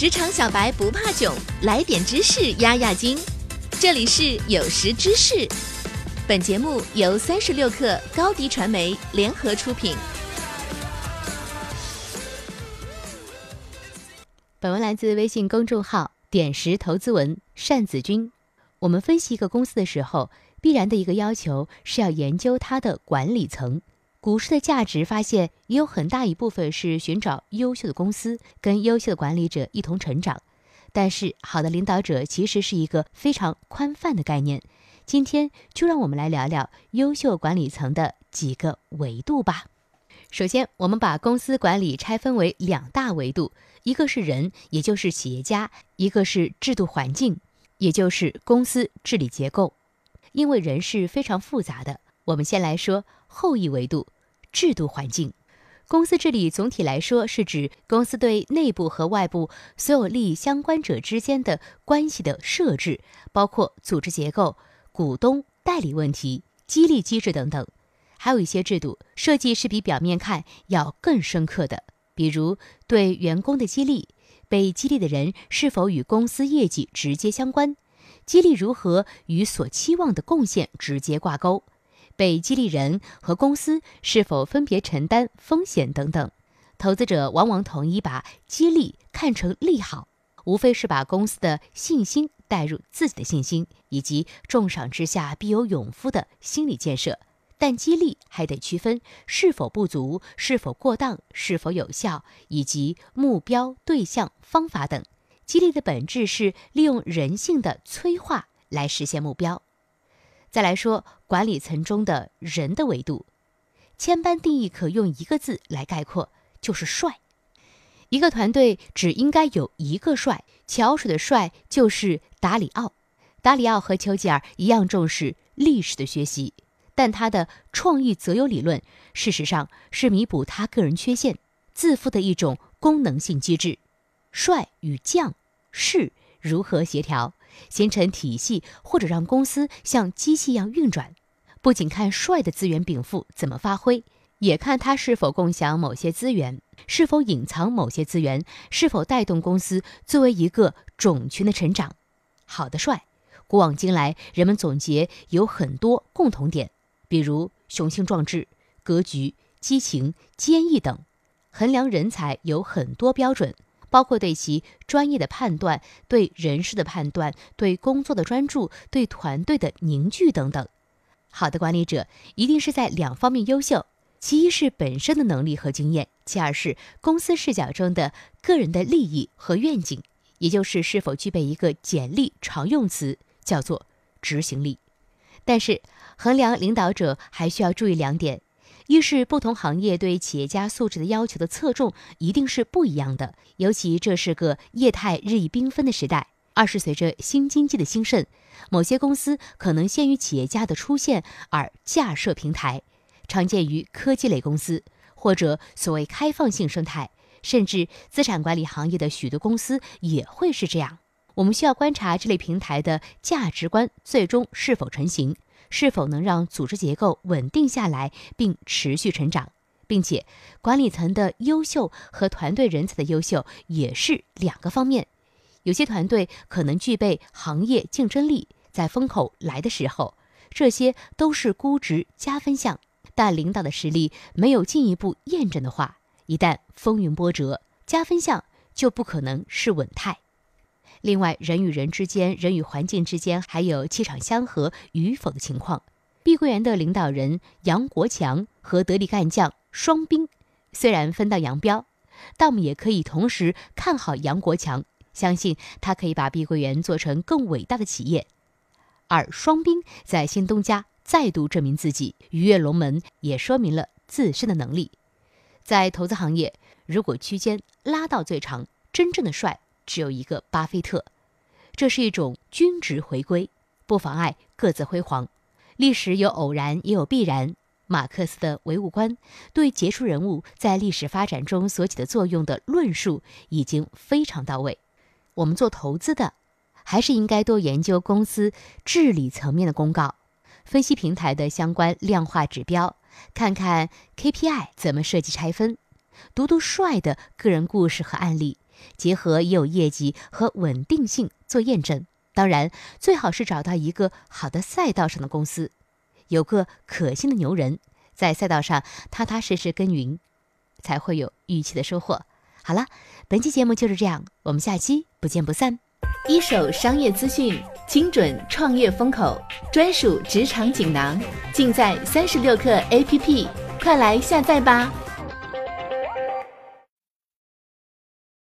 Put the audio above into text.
职场小白不怕囧，来点知识压压惊。这里是有识知识，本节目由三十六克高低传媒联合出品。本文来自微信公众号“点石投资文”单子君。我们分析一个公司的时候，必然的一个要求是要研究它的管理层。股市的价值发现也有很大一部分是寻找优秀的公司跟优秀的管理者一同成长，但是好的领导者其实是一个非常宽泛的概念。今天就让我们来聊聊优秀管理层的几个维度吧。首先，我们把公司管理拆分为两大维度，一个是人，也就是企业家；一个是制度环境，也就是公司治理结构。因为人是非常复杂的，我们先来说。后一维度，制度环境，公司治理总体来说是指公司对内部和外部所有利益相关者之间的关系的设置，包括组织结构、股东、代理问题、激励机制等等。还有一些制度设计是比表面看要更深刻的，比如对员工的激励，被激励的人是否与公司业绩直接相关，激励如何与所期望的贡献直接挂钩。被激励人和公司是否分别承担风险等等，投资者往往统一把激励看成利好，无非是把公司的信心带入自己的信心，以及重赏之下必有勇夫的心理建设。但激励还得区分是否不足、是否过当、是否有效，以及目标、对象、方法等。激励的本质是利用人性的催化来实现目标。再来说管理层中的人的维度，千般定义可用一个字来概括，就是帅。一个团队只应该有一个帅，桥水的帅就是达里奥。达里奥和丘吉尔一样重视历史的学习，但他的创意择优理论，事实上是弥补他个人缺陷自负的一种功能性机制。帅与将士如何协调？形成体系，或者让公司像机器一样运转，不仅看帅的资源禀赋怎么发挥，也看他是否共享某些资源，是否隐藏某些资源，是否带动公司作为一个种群的成长。好的帅，古往今来人们总结有很多共同点，比如雄心壮志、格局、激情、坚毅等。衡量人才有很多标准。包括对其专业的判断、对人事的判断、对工作的专注、对团队的凝聚等等。好的管理者一定是在两方面优秀：其一是本身的能力和经验，其二是公司视角中的个人的利益和愿景，也就是是否具备一个简历常用词，叫做执行力。但是，衡量领导者还需要注意两点。一是不同行业对企业家素质的要求的侧重一定是不一样的，尤其这是个业态日益缤纷的时代。二是随着新经济的兴盛，某些公司可能先于企业家的出现而架设平台，常见于科技类公司或者所谓开放性生态，甚至资产管理行业的许多公司也会是这样。我们需要观察这类平台的价值观最终是否成型。是否能让组织结构稳定下来并持续成长，并且管理层的优秀和团队人才的优秀也是两个方面。有些团队可能具备行业竞争力，在风口来的时候，这些都是估值加分项。但领导的实力没有进一步验证的话，一旦风云波折，加分项就不可能是稳态。另外，人与人之间、人与环境之间，还有气场相合与否的情况。碧桂园的领导人杨国强和得力干将双冰，虽然分道扬镳，但我们也可以同时看好杨国强，相信他可以把碧桂园做成更伟大的企业。而双冰在新东家再度证明自己，鱼跃龙门，也说明了自身的能力。在投资行业，如果区间拉到最长，真正的帅。只有一个巴菲特，这是一种均值回归，不妨碍各自辉煌。历史有偶然，也有必然。马克思的唯物观对杰出人物在历史发展中所起的作用的论述已经非常到位。我们做投资的，还是应该多研究公司治理层面的公告，分析平台的相关量化指标，看看 KPI 怎么设计拆分，读读帅的个人故事和案例。结合已有业绩和稳定性做验证。当然，最好是找到一个好的赛道上的公司，有个可信的牛人，在赛道上踏踏实实耕耘，才会有预期的收获。好了，本期节目就是这样，我们下期不见不散。一手商业资讯，精准创业风口，专属职场锦囊，尽在三十六课 APP，快来下载吧。